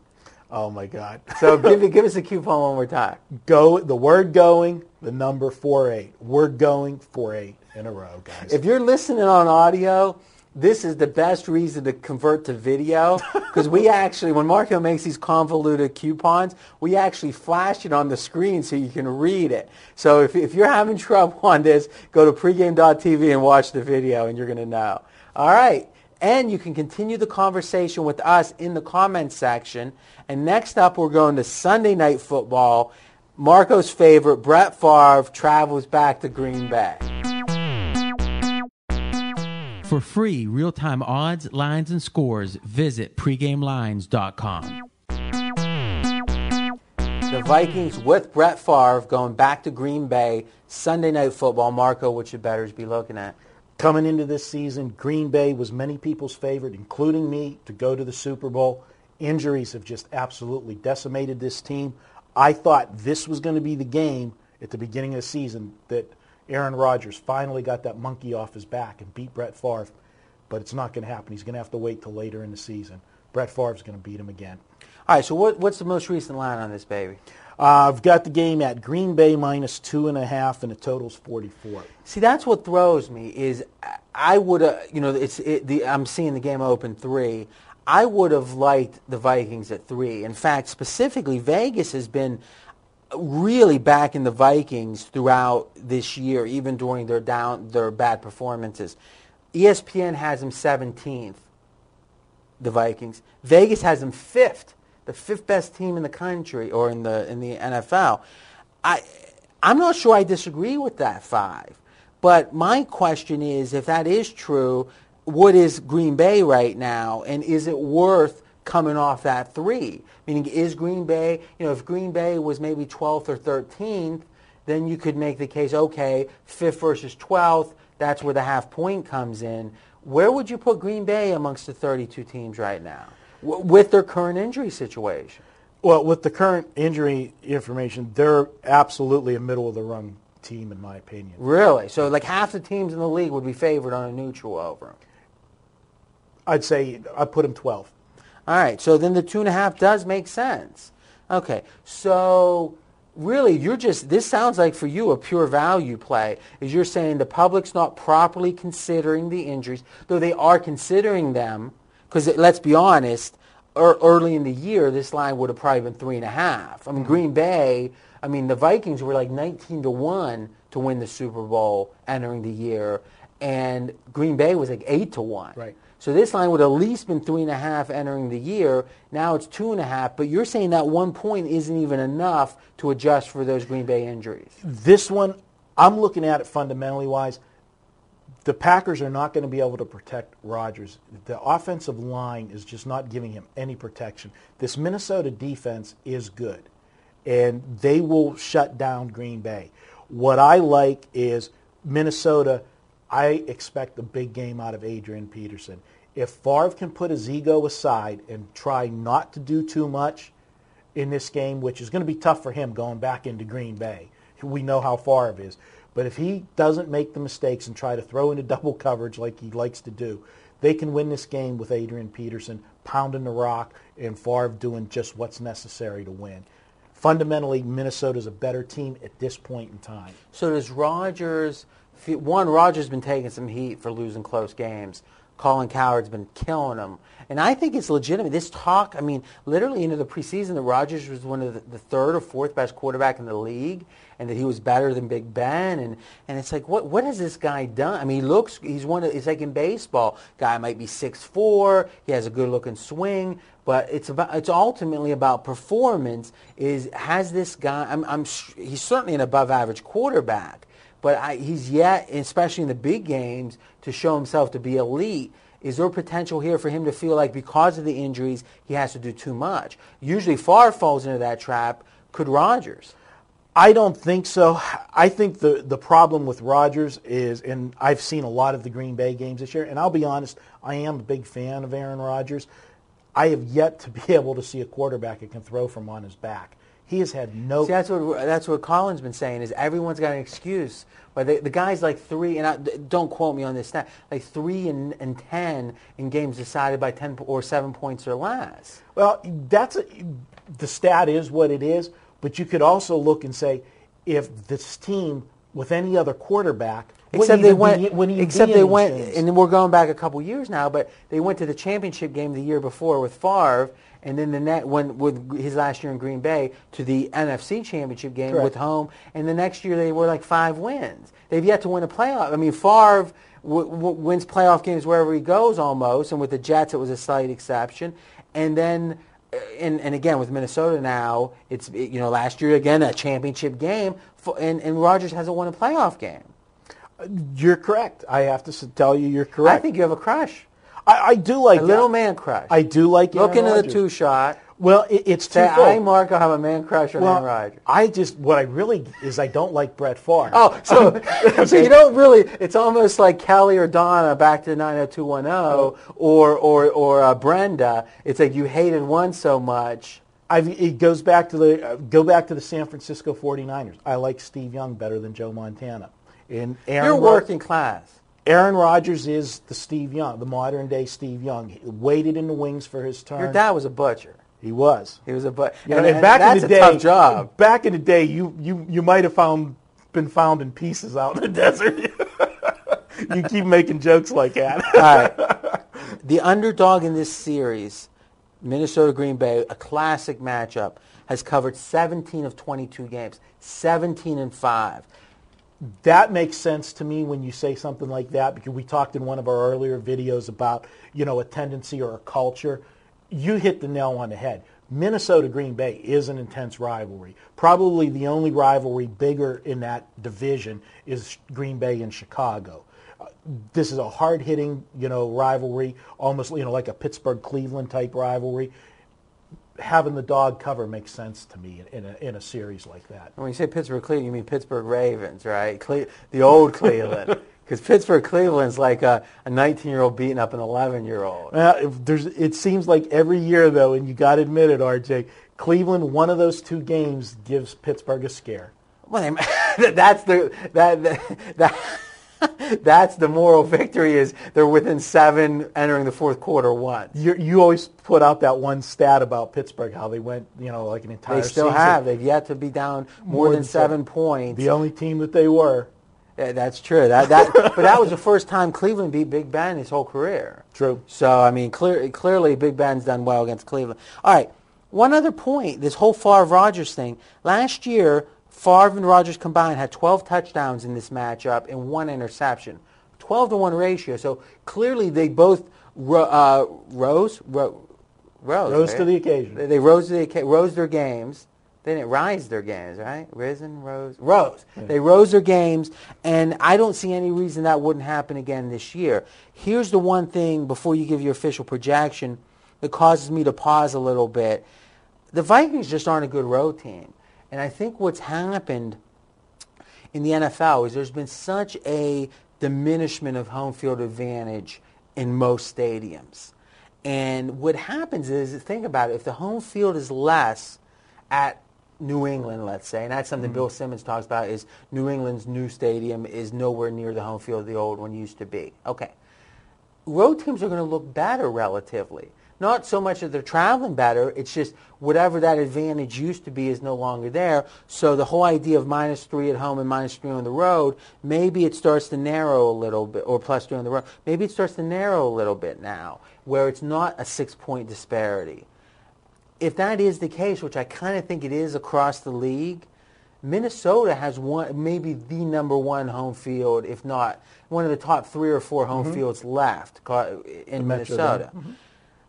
Oh my god. So give me- give us a coupon one more time. Go the word going, the number 48. We're going 48 in a row, guys. If you're listening on audio, this is the best reason to convert to video because we actually, when Marco makes these convoluted coupons, we actually flash it on the screen so you can read it. So if, if you're having trouble on this, go to pregame.tv and watch the video and you're going to know. All right. And you can continue the conversation with us in the comments section. And next up, we're going to Sunday Night Football. Marco's favorite, Brett Favre, travels back to Green Bay. For free real-time odds, lines, and scores, visit pregamelines.com. The Vikings with Brett Favre going back to Green Bay Sunday Night Football. Marco, what should bettors be looking at? Coming into this season, Green Bay was many people's favorite, including me, to go to the Super Bowl. Injuries have just absolutely decimated this team. I thought this was going to be the game at the beginning of the season that Aaron Rodgers finally got that monkey off his back and beat Brett Favre, but it's not going to happen. He's going to have to wait till later in the season. Brett Favre's going to beat him again. All right, so what, what's the most recent line on this baby? Uh, I've got the game at Green Bay minus two and a half, and the total's 44. See, that's what throws me. Is I would have, you know, it's it, the I'm seeing the game open three. I would have liked the Vikings at three. In fact, specifically, Vegas has been really backing the Vikings throughout this year, even during their down their bad performances. ESPN has them 17th, the Vikings. Vegas has them fifth, the fifth best team in the country or in the in the NFL. I I'm not sure I disagree with that five. But my question is, if that is true, what is Green Bay right now, and is it worth coming off that three? Meaning, is Green Bay, you know, if Green Bay was maybe 12th or 13th, then you could make the case, okay, fifth versus 12th, that's where the half point comes in. Where would you put Green Bay amongst the 32 teams right now w- with their current injury situation? Well, with the current injury information, they're absolutely a middle of the run team, in my opinion. Really? So like half the teams in the league would be favored on a neutral over them. I'd say I'd put them 12. All right, so then the two and a half does make sense. Okay, so really you're just, this sounds like for you a pure value play, is you're saying the public's not properly considering the injuries, though they are considering them, because let's be honest, ear- early in the year this line would have probably been three and a half. I mean, mm-hmm. Green Bay, I mean, the Vikings were like 19 to 1 to win the Super Bowl entering the year, and Green Bay was like 8 to 1. Right. So this line would at least been three and a half entering the year. Now it's two and a half. But you're saying that one point isn't even enough to adjust for those Green Bay injuries. This one, I'm looking at it fundamentally wise. The Packers are not going to be able to protect Rodgers. The offensive line is just not giving him any protection. This Minnesota defense is good, and they will shut down Green Bay. What I like is Minnesota. I expect a big game out of Adrian Peterson. If Favre can put his ego aside and try not to do too much in this game, which is going to be tough for him going back into Green Bay. We know how Favre is. But if he doesn't make the mistakes and try to throw into double coverage like he likes to do, they can win this game with Adrian Peterson pounding the rock and Favre doing just what's necessary to win. Fundamentally, Minnesota's a better team at this point in time. So does Rodgers? One, Rodgers been taking some heat for losing close games. Colin Cowherd's been killing him. And I think it's legitimate. This talk, I mean, literally into the preseason, that Rodgers was one of the, the, third or fourth best quarterback in the league, and that he was better than Big Ben. And, and it's like, what what has this guy done? I mean, he looks, he's one of, it's like in baseball, guy might be six four, he has a good looking swing, but it's about, it's ultimately about performance. Is has this guy? I'm, I'm he's certainly an above average quarterback, but I, he's yet, especially in the big games, to show himself to be elite. Is there potential here for him to feel like because of the injuries he has to do too much? Usually Favre falls into that trap. Could Rodgers? I don't think so. I think the, the problem with Rodgers is, and I've seen a lot of the Green Bay games this year, and I'll be honest, I am a big fan of Aaron Rodgers. I have yet to be able to see a quarterback that can throw from on his back. He has had no. See, that's what that's what Colin's been saying is everyone's got an excuse. But the, the guy's like three, and I, don't quote me on this stat, like three and, and ten in games decided by ten or seven points or less. Well, that's a, the stat is what it is. But you could also look and say, if this team with any other quarterback Except they went. Be, except they went, and we're going back a couple years now. But they went to the championship game the year before with Favre, and then the net when with his last year in Green Bay to the NFC Championship game Correct. with home, and the next year they were like five wins. They've yet to win a playoff. I mean, Favre w- w- wins playoff games wherever he goes almost, and with the Jets it was a slight exception, and then. Uh, and, and again with Minnesota now, it's you know last year again a championship game, for, and and Rodgers hasn't won a playoff game. You're correct. I have to tell you, you're correct. I think you have a crush. I, I do like a little man crush. I do like look Aaron into Rodgers. the two shot. Well, it, it's twofold. I, Marco, have a man crush on well, Aaron Rodgers. I just what I really is I don't like Brett Favre. Oh, so, so you don't really. It's almost like Kelly or Donna back to 90210 or or or uh, Brenda. It's like you hated one so much. I've, it goes back to the uh, go back to the San Francisco 49ers. I like Steve Young better than Joe Montana. And Aaron You're working class. Aaron Rodgers is the Steve Young, the modern day Steve Young. He waited in the wings for his turn. Your dad was a butcher. He was. He was a butcher. You know, and, back that's in the day, tough job. Back in the day, you you you might have found been found in pieces out in the desert. you keep making jokes like that. All right. The underdog in this series, Minnesota Green Bay, a classic matchup, has covered 17 of 22 games, 17 and 5. That makes sense to me when you say something like that because we talked in one of our earlier videos about you know a tendency or a culture. You hit the nail on the head. Minnesota green bay is an intense rivalry. Probably the only rivalry bigger in that division is green bay and chicago. This is a hard-hitting you know rivalry almost you know like a pittsburgh cleveland type rivalry having the dog cover makes sense to me in, in a, in a series like that When you say Pittsburgh Cleveland, you mean Pittsburgh Ravens, right? Cle- the old Cleveland. Because Pittsburgh Cleveland's like a, a 19-year-old beating up an 11-year-old. Well, it seems like every year, though, and you got to admit it, RJ, Cleveland, one of those two games gives Pittsburgh a scare. Well, that's the that that. that That's the moral victory is they're within seven entering the fourth quarter one. You, you always put out that one stat about Pittsburgh, how they went, you know, like an entire They still season. have. They've yet to be down more, than, seven points. The only team that they were. Yeah, that's true. That that but that was the first time Cleveland beat Big Ben his whole career. True. So I mean, clear, clearly Big Ben's done well against Cleveland. All right. One other point: this whole Favre Rodgers thing. Last year, Favre and Rodgers combined had 12 touchdowns in this matchup and one interception. 12 to one ratio. So clearly they both ro- uh, rose ro- rose Rose right? to the occasion. They, they rose to the rose their games. They didn't rise their games, right? Risen, rose, rose. They rose their games, and I don't see any reason that wouldn't happen again this year. Here's the one thing before you give your official projection that causes me to pause a little bit. The Vikings just aren't a good road team, and I think what's happened in the NFL is there's been such a diminishment of home field advantage in most stadiums. And what happens is, think about it, if the home field is less at New England, let's say, and that's something mm. Bill Simmons talks about is New England's new stadium is nowhere near the home field the old one used to be. Okay. Road teams are going to look better relatively. Not so much that they're traveling better, it's just whatever that advantage used to be is no longer there. So the whole idea of minus three at home and minus three on the road, maybe it starts to narrow a little bit, or plus three on the road, maybe it starts to narrow a little bit now, where it's not a six-point disparity. If that is the case, which I kind of think it is across the league, Minnesota has one, maybe the number one home field, if not one of the top three or four home mm-hmm. fields left in Metro Minnesota,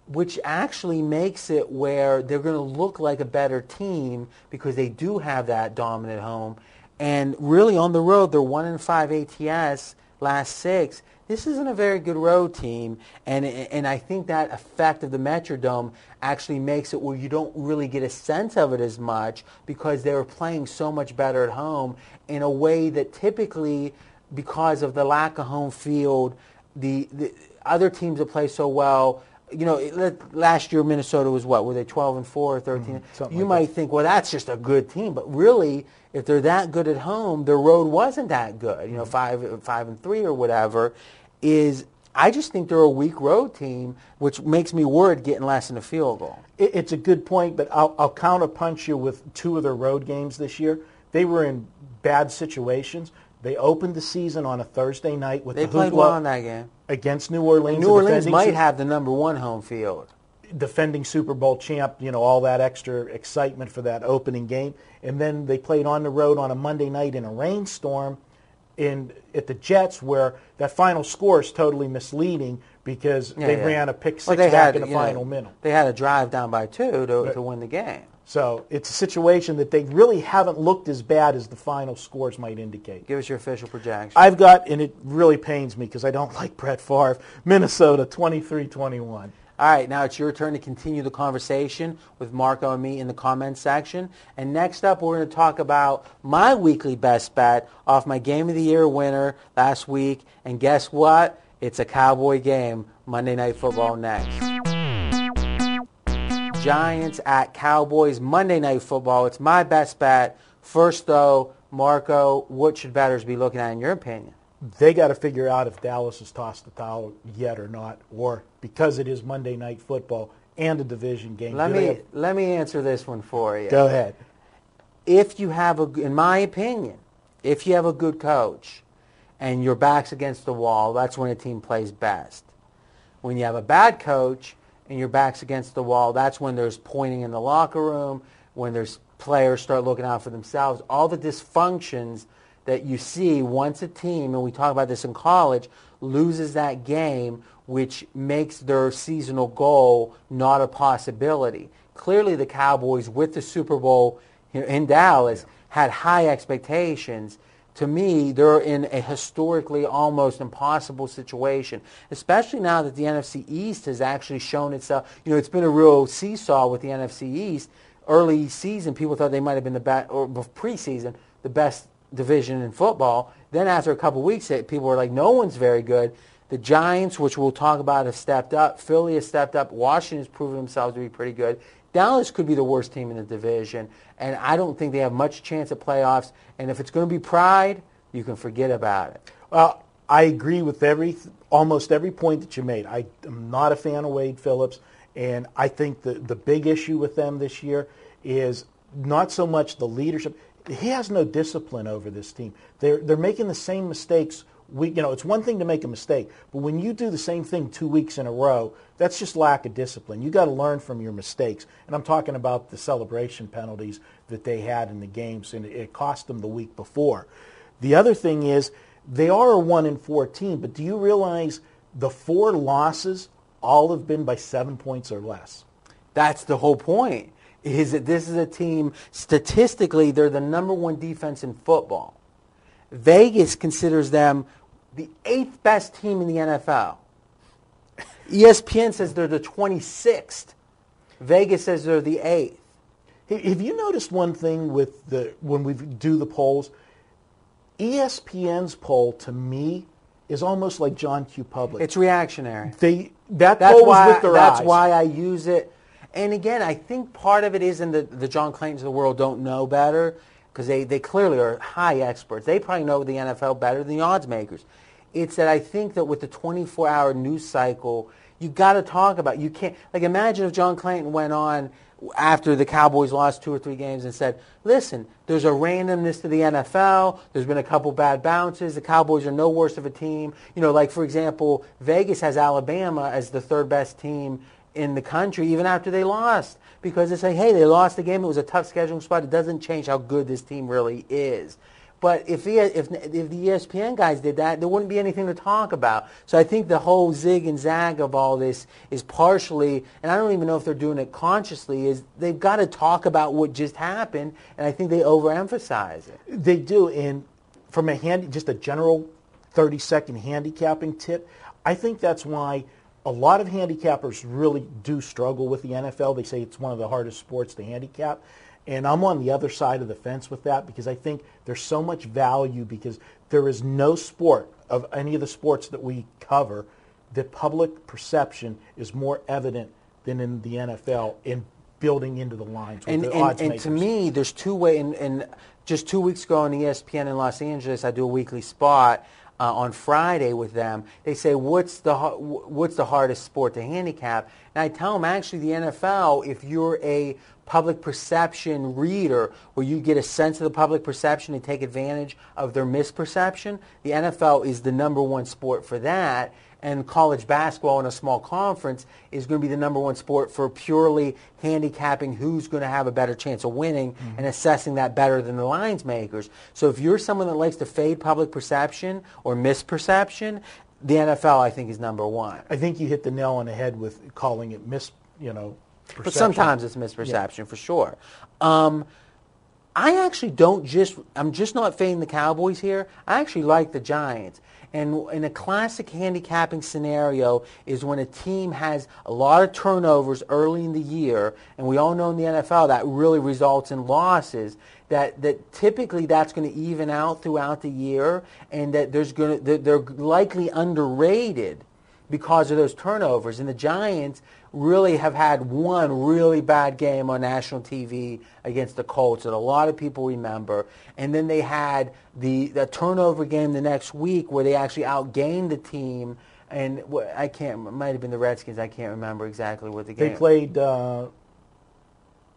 which actually makes it where they're going to look like a better team because they do have that dominant home. And really on the road, they're one in five ATS last six. This isn't a very good road team, and and I think that effect of the Metrodome actually makes it where you don't really get a sense of it as much because they were playing so much better at home in a way that typically, because of the lack of home field, the, the other teams that play so well. You know, last year Minnesota was what? Were they 12 and 4 or 13? Mm-hmm. something you like might think, well, that's just a good team, but really, if they're that good at home, their road wasn't that good. You know, mm-hmm. five, five and three or whatever. Is I just think they're a weak road team, which makes me worried getting less than a field goal. It, it's a good point, but I'll, I'll counterpunch you with two of their road games this year. They were in bad situations. They opened the season on a Thursday night with They the played hoopla well in that game. Against New Orleans. New Orleans might have the number one home field. defending Super Bowl champ, you know, all that extra excitement for that opening game. And then they played on the road on a Monday night in a rainstorm in at the Jets where that final score is totally misleading because Yeah, they yeah. ran a pick six they back had, in the you know, final minute. They had a drive down by two to, to win the game. So it's a situation that they really haven't looked as bad as the final scores might indicate. Give us your official projection. I've got, and it really pains me because I don't like Brett Favre, Minnesota 23-21. All right, now it's your turn to continue the conversation with Marco and me in the comments section. And next up, we're going to talk about my weekly best bet off my Game of the Year winner last week. And guess what? It's a Cowboy game, Monday Night Football next. Giants at Cowboys, Monday Night Football. It's my best bet. First, though, Marco, what should bettors be looking at in your opinion? they got to figure out if Dallas has tossed the towel yet or not, or because it is Monday night football and a division game. Let me have- let me answer this one for you. go ahead. if you have a, in my opinion, if you have a good coach and your back's against the wall, that's when a team plays best. When you have a bad coach and your back's against the wall, that's when there's pointing in the locker room, when there's players start looking out for themselves, all the dysfunctions that you see once a team, and we talk about this in college, loses that game, which makes their seasonal goal not a possibility. Clearly the Cowboys with the Super Bowl in Dallas had high expectations. To me, they're in a historically almost impossible situation, especially now that the NFC East has actually shown itself. You know, it's been a real seesaw with the NFC East. Early season, people thought they might have been the best, or preseason, the best division in football. Then after a couple weeks, people were like, no one's very good. The Giants, which we'll talk about, have stepped up. Philly has stepped up. Washington's proven themselves to be pretty good. Dallas could be the worst team in the division, and I don't think they have much chance at playoffs. And if it's going to be pride, you can forget about it. Well, I agree with every almost every point that you made. I am not a fan of Wade Phillips, and I think the the big issue with them this year is not so much the leadership. He has no discipline over this team. They're they're making the same mistakes. We, you know, it's one thing to make a mistake, but when you do the same thing two weeks in a row, that's just lack of discipline. You got to learn from your mistakes. And I'm talking about the celebration penalties that they had in the games, and it cost them the week before. The other thing is they are a one in four team, but do you realize the four losses all have been by seven points or less? That's the whole point. Is that this is a team statistically they're the number one defense in football. Vegas considers them the eighth best team in the NFL. ESPN says they're the 26th. Vegas says they're the eighth. Hey, Have you noticed one thing with the when we do the polls? ESPN's poll to me is almost like John Q. Public. It's reactionary. they that That's poll was why with their that's eyes. why I use it. and again, I think part of it is in the, the John Claytons of the world don't know better because they, they clearly are high experts. They probably know the NFL better than the odds makers. It's that I think that with the 24-hour news cycle, you got to talk about. You can't like imagine if John Clayton went on after the Cowboys lost two or three games and said, "Listen, there's a randomness to the NFL. There's been a couple bad bounces. The Cowboys are no worse of a team. You know, like for example, Vegas has Alabama as the third best team in the country even after they lost because they say, hey, they lost the game. It was a tough scheduling spot. It doesn't change how good this team really is. But if, he, if, if the ESPN guys did that, there wouldn't be anything to talk about. So I think the whole zig and zag of all this is partially, and I don't even know if they're doing it consciously, is they've got to talk about what just happened, and I think they overemphasize it. They do, and from a handy, just a general 30-second handicapping tip, I think that's why a lot of handicappers really do struggle with the NFL. They say it's one of the hardest sports to handicap. And I'm on the other side of the fence with that because I think there's so much value because there is no sport of any of the sports that we cover that public perception is more evident than in the NFL in building into the lines with And, the and, odds and to me, there's two ways. And, and just two weeks ago on ESPN in Los Angeles, I do a weekly spot uh, on Friday with them. They say, "What's the what's the hardest sport to handicap?" And I tell them, actually, the NFL. If you're a public perception reader, where you get a sense of the public perception and take advantage of their misperception, the NFL is the number one sport for that and college basketball in a small conference is going to be the number one sport for purely handicapping who's going to have a better chance of winning and assessing that better than the lines makers. So if you're someone that likes to fade public perception or misperception, the NFL I think is number one. I think you hit the nail on the head with calling it mis, you know, But sometimes it's misperception for sure. Um, I actually don't just, I'm just not fading the Cowboys here. I actually like the Giants. And in a classic handicapping scenario is when a team has a lot of turnovers early in the year, and we all know in the NFL that really results in losses, that, that typically that's going to even out throughout the year, and that there's going to, they're likely underrated because of those turnovers. And the Giants really have had one really bad game on national TV against the Colts that a lot of people remember. And then they had the, the turnover game the next week where they actually outgained the team. And I can't, it might have been the Redskins. I can't remember exactly what the game. They played. Uh,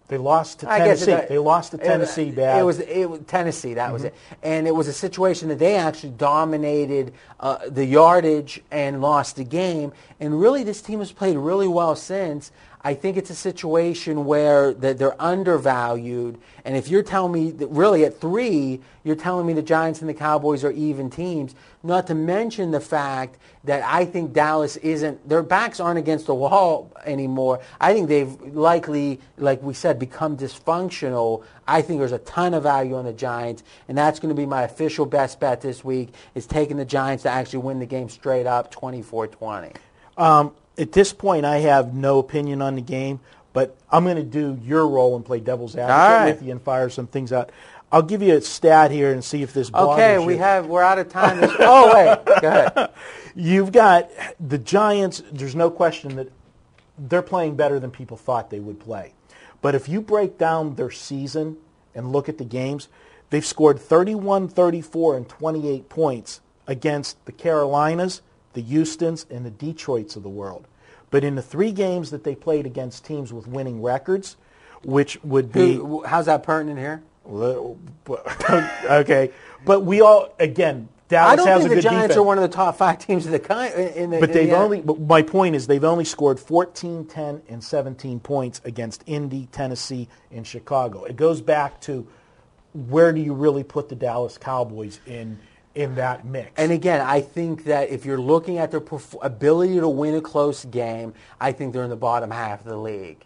they lost to Tennessee. it- they lost to it- Tennessee. It, bad. was it was Tennessee. That Mm-hmm. was it, and it was a situation that they actually dominated uh, the yardage and lost the game. And really, this team has played really well since. I think it's a situation where they're undervalued. And if you're telling me that really at three, you're telling me the Giants and the Cowboys are even teams. Not to mention the fact that I think Dallas isn't. Their backs aren't against the wall anymore. I think they've likely, like we said, become dysfunctional. I think there's a ton of value on the Giants, and that's going to be my official best bet this week. Is taking the Giants to actually win the game straight up, 24-20. Um, at this point, I have no opinion on the game, but I'm going to do your role and play devil's advocate right. with you and fire some things out. I'll give you a stat here and see if this Okay, we you. have we're out of time. This- oh wait, go ahead. You've got the Giants. There's no question that they're playing better than people thought they would play. But if you break down their season and look at the games, they've scored 31, 34, and 28 points against the Carolinas, the Houstons, and the Detroits of the world. But in the three games that they played against teams with winning records, which would be Who, how's that pertinent here? okay, but we all again Dallas I don't has think a the Giants defense. are one of the top five teams in the country. In the, But they've the, uh, only. But my point is, they've only scored 14, 10, and 17 points against Indy, Tennessee, and Chicago. It goes back to where do you really put the Dallas Cowboys in in that mix? And again, I think that if you're looking at their perf- ability to win a close game, I think they're in the bottom half of the league.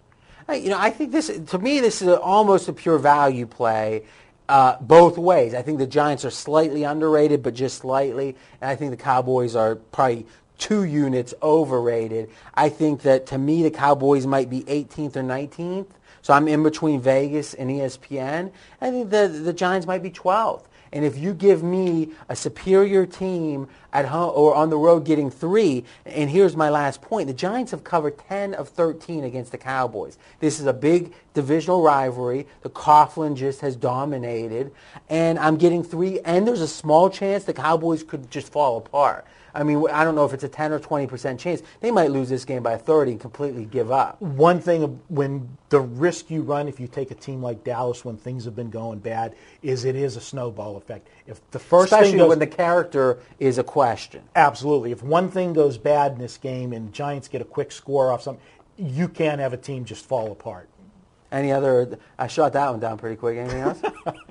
I- You know, I think this to me this is a, almost a pure value play. Uh, both ways. I think the Giants are slightly underrated, but just slightly, and I think the Cowboys are probably two units overrated. I think that to me the Cowboys might be 18th or 19th, so I'm in between Vegas and ESPN. I think the the Giants might be 12th. And if you give me a superior team at home or on the road getting three. And here's my last point. The Giants have covered 10 of 13 against the Cowboys. This is a big divisional rivalry. The Coughlin just has dominated. And I'm getting three. And there's a small chance the Cowboys could just fall apart. I mean, I don't know if it's a 10 or 20% chance. They might lose this game by 30 and completely give up. One thing when the risk you run if you take a team like Dallas when things have been going bad is it is a snowball effect. If the first Especially thing goes, when the character is a question. Absolutely, if one thing goes bad in this game and Giants get a quick score off something, you can't have a team just fall apart. Any other? I shot that one down pretty quick. Anything else?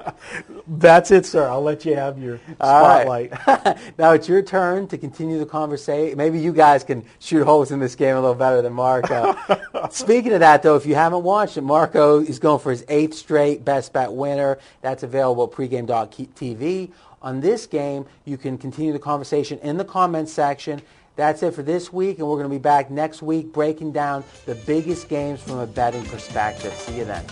That's it, sir. I'll let you have your All right. spotlight. now it's your turn to continue the conversation. Maybe you guys can shoot holes in this game a little better than Marco. Speaking of that, though, if you haven't watched it, Marco is going for his eighth straight best bet winner. That's available at pregame.tv. On this game, you can continue the conversation in the comments section. That's it for this week, and we're going to be back next week breaking down the biggest games from a betting perspective. See you then.